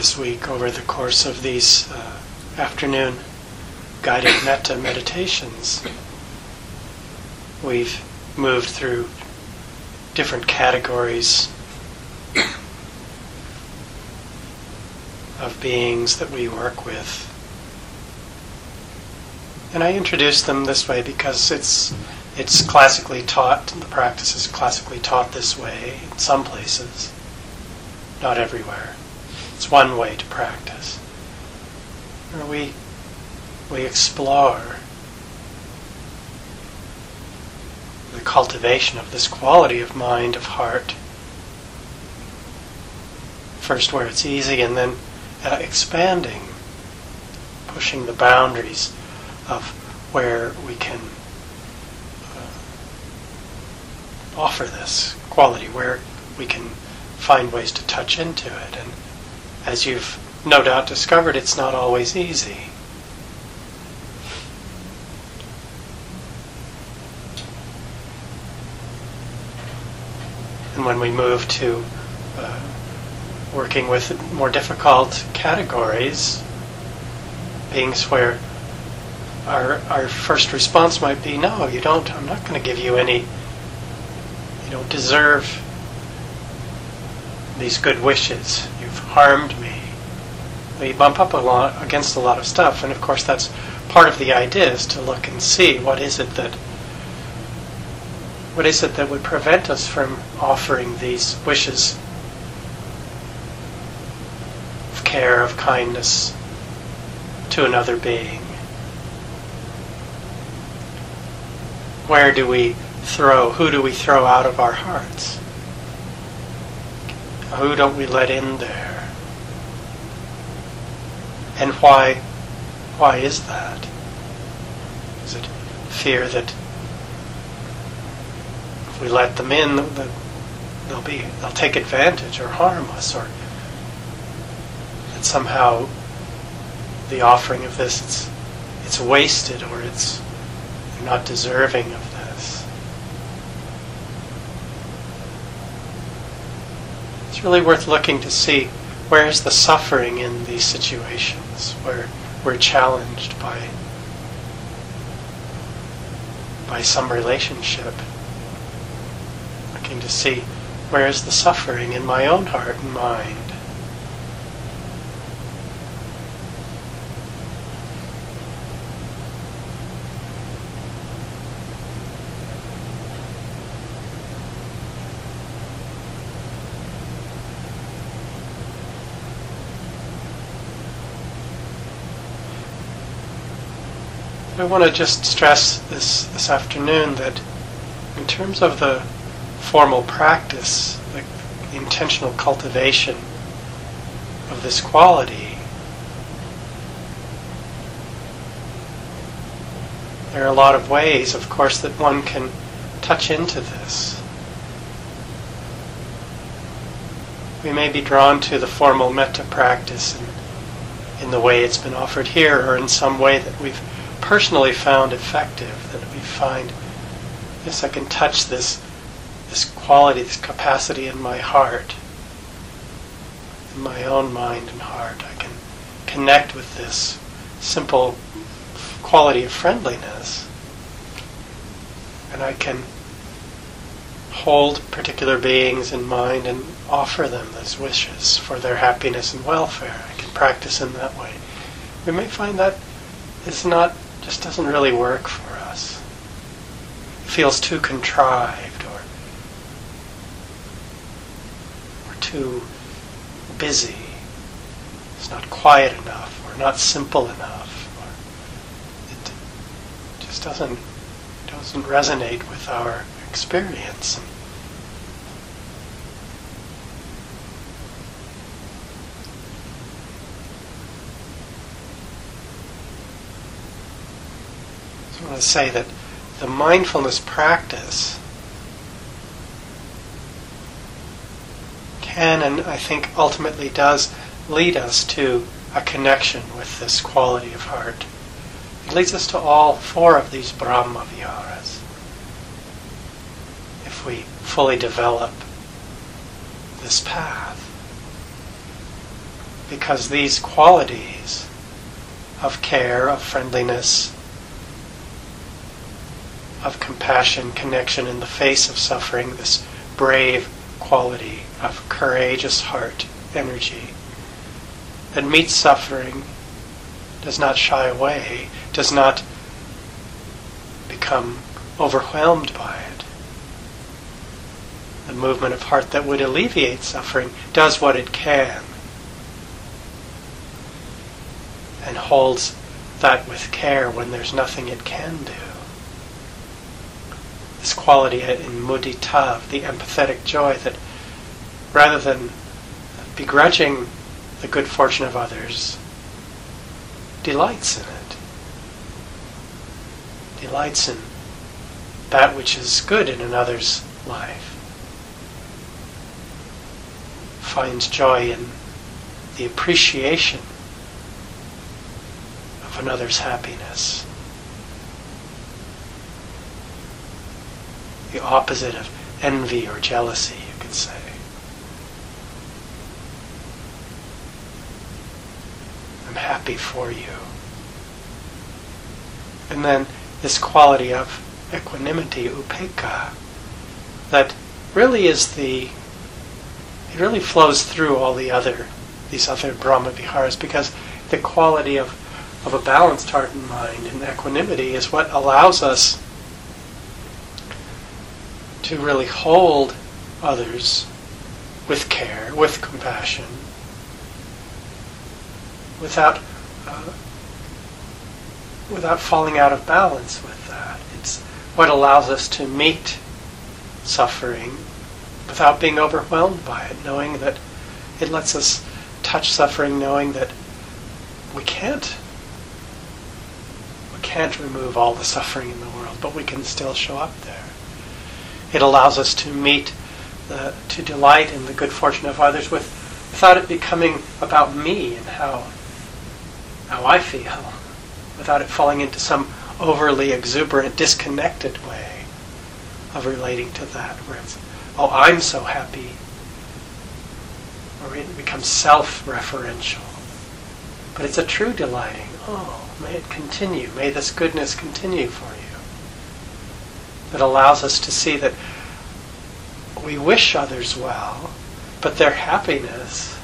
this week over the course of these uh, afternoon guided metta meditations. We've moved through different categories of beings that we work with. And I introduce them this way because it's it's classically taught, the practice is classically taught this way in some places, not everywhere. It's one way to practice. Where we we explore the cultivation of this quality of mind, of heart. First, where it's easy, and then uh, expanding, pushing the boundaries of where we can uh, offer this quality, where we can find ways to touch into it. And as you've no doubt discovered, it's not always easy. And when we move to uh, working with more difficult categories, beings where our, our first response might be, no, you don't, I'm not going to give you any, you don't deserve these good wishes. You've harmed me. We bump up a lot against a lot of stuff, and of course that's part of the idea is to look and see what is it that what is it that would prevent us from offering these wishes of care, of kindness to another being? Where do we throw, who do we throw out of our hearts? Who don't we let in there? And why, why is that? Is it fear that if we let them in, they'll be they'll take advantage or harm us, or that somehow the offering of this it's it's wasted or it's they're not deserving of this. It's really worth looking to see where is the suffering in these situations where we're challenged by by some relationship looking to see where is the suffering in my own heart and mind. I want to just stress this this afternoon that in terms of the formal practice, the, intentional cultivation of this quality, there are a lot of ways, of course, that one can touch into this. We may be drawn to the formal metta practice in, in the way it's been offered here, or in some way that we've personally found effective, that we find, yes, I can touch this this quality, this capacity in my heart, in my own mind and heart. I can connect with this simple quality of friendliness. And I can hold particular beings in mind and offer them those wishes for their happiness and welfare. I can practice in that way. We may find that it's not, just doesn't really work for us. It feels too contrived or, or too busy, it's not quiet enough, or not simple enough, or it just doesn't doesn't resonate with our experience. To say that the mindfulness practice can and I think ultimately does lead us to a connection with this quality of heart. It leads us to all four of these Brahma Viharas. If we fully develop this path. because these qualities of care, of friendliness, of compassion, connection in the face of suffering, this brave quality of courageous heart, energy, that meets suffering, does not shy away, does not become overwhelmed by it. The movement of heart that would alleviate suffering does what it can and holds that with care when there's nothing it can do. This quality in mudita, the empathetic joy that rather than begrudging the good fortune of others, delights in it. Delights in that which is good in another's life. Finds joy in the appreciation of another's happiness. The opposite of envy or jealousy, you could say. I'm happy for you. And then this quality of equanimity, upekkha, that really is the, it really flows through all the other, these other Brahma Viharas because the quality of, of a balanced heart and mind and equanimity is what allows us to really hold others with care, with compassion, without uh, without falling out of balance with that. It's what allows us to meet suffering without being overwhelmed by it, knowing that it lets us touch suffering, knowing that we can't we can't remove all the suffering in the world, but we can still show up there. It allows us to meet the, to delight in the good fortune of others with without it becoming about me and how how I feel, without it falling into some overly exuberant, disconnected way of relating to that, where it's, oh, I'm so happy, or it becomes self-referential. But it's a true delighting. Oh, may it continue. May this goodness continue for you. That allows us to see that we wish others well, but their happiness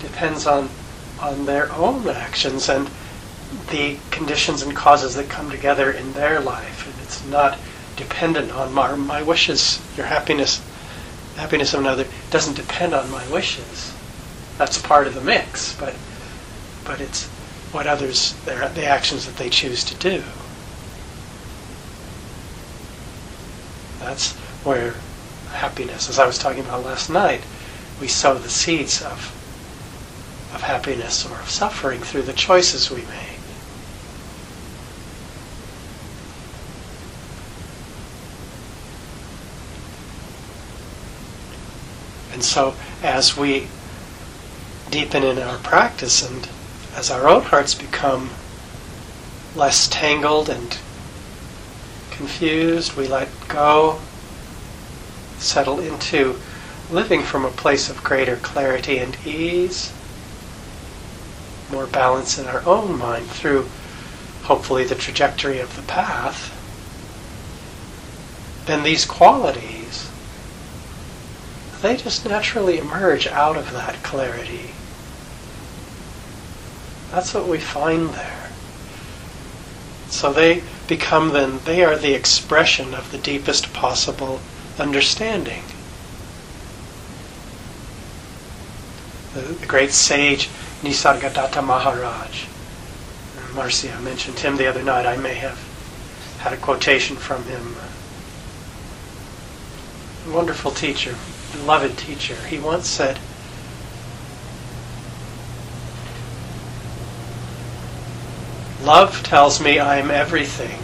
depends on on their own actions and the conditions and causes that come together in their life. And it's not dependent on my, my wishes. Your happiness, happiness of another, doesn't depend on my wishes. That's part of the mix, but but it's what others, their, the actions that they choose to do. That's where happiness, as I was talking about last night, we sow the seeds of of happiness or of suffering through the choices we make. And so, as we deepen in our practice and as our own hearts become less tangled and confused, we let go, settle into living from a place of greater clarity and ease more balance in our own mind through hopefully the trajectory of the path, then these qualities, they just naturally emerge out of that clarity. That's what we find there. So they become then, they are the expression of the deepest possible understanding. The, the great sage Nisargadatta Maharaj. Marcia mentioned him the other night. I may have had a quotation from him. A wonderful teacher, beloved teacher. He once said, Love tells me I am everything.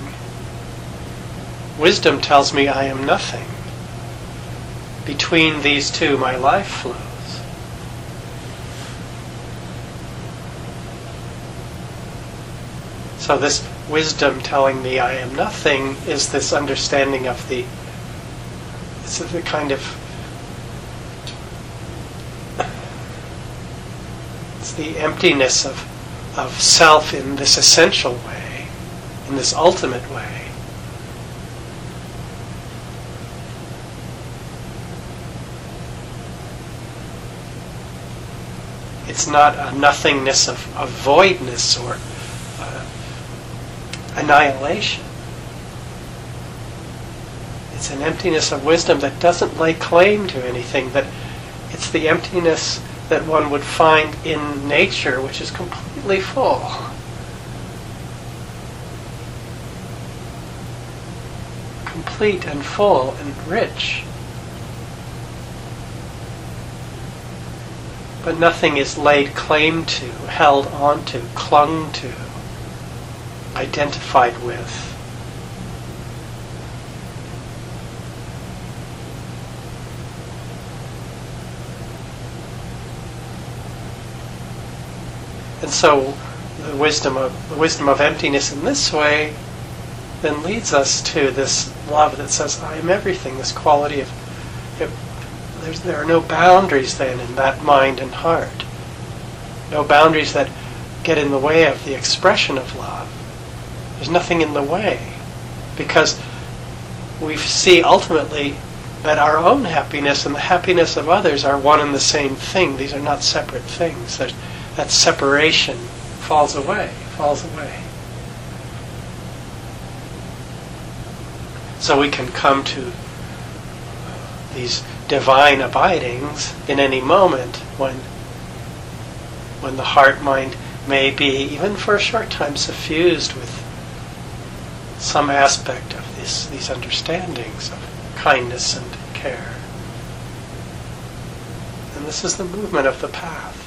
Wisdom tells me I am nothing. Between these two, my life flows. So this wisdom telling me I am nothing is this understanding of the it's the kind of It's the emptiness of, of self in this essential way, in this ultimate way. It's not a nothingness of, of voidness or uh, annihilation. It's an emptiness of wisdom that doesn't lay claim to anything, that it's the emptiness that one would find in nature, which is completely full. Complete and full and rich. But nothing is laid claim to, held onto, clung to, identified with. And so the wisdom of the wisdom of emptiness in this way then leads us to this love that says, I am everything, this quality of there are no boundaries then in that mind and heart. No boundaries that get in the way of the expression of love. There's nothing in the way. Because we see ultimately that our own happiness and the happiness of others are one and the same thing. These are not separate things. There's, that separation falls away, falls away. So we can come to these divine abidings in any moment when when the heart mind may be even for a short time suffused with some aspect of this these understandings of kindness and care. And this is the movement of the path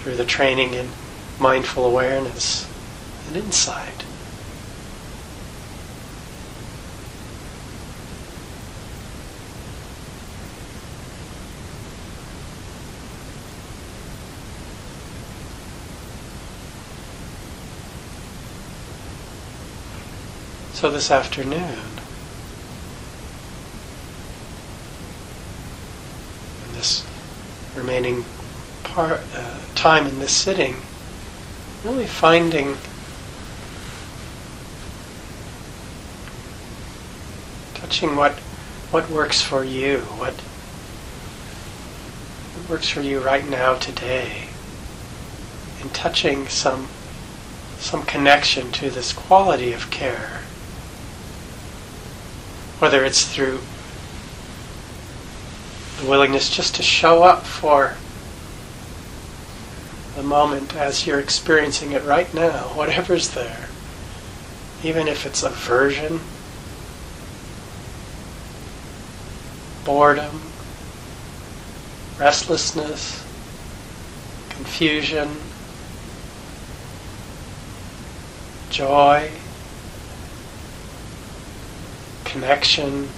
through the training in mindful awareness and insight. So this afternoon, this remaining part, uh, time in this sitting, really finding touching what what works for you, what, what works for you right now today, and touching some some connection to this quality of care, whether it's through the willingness just to show up for the moment as you're experiencing it right now, whatever's there. Even if it's aversion, boredom, restlessness, confusion, joy, connection,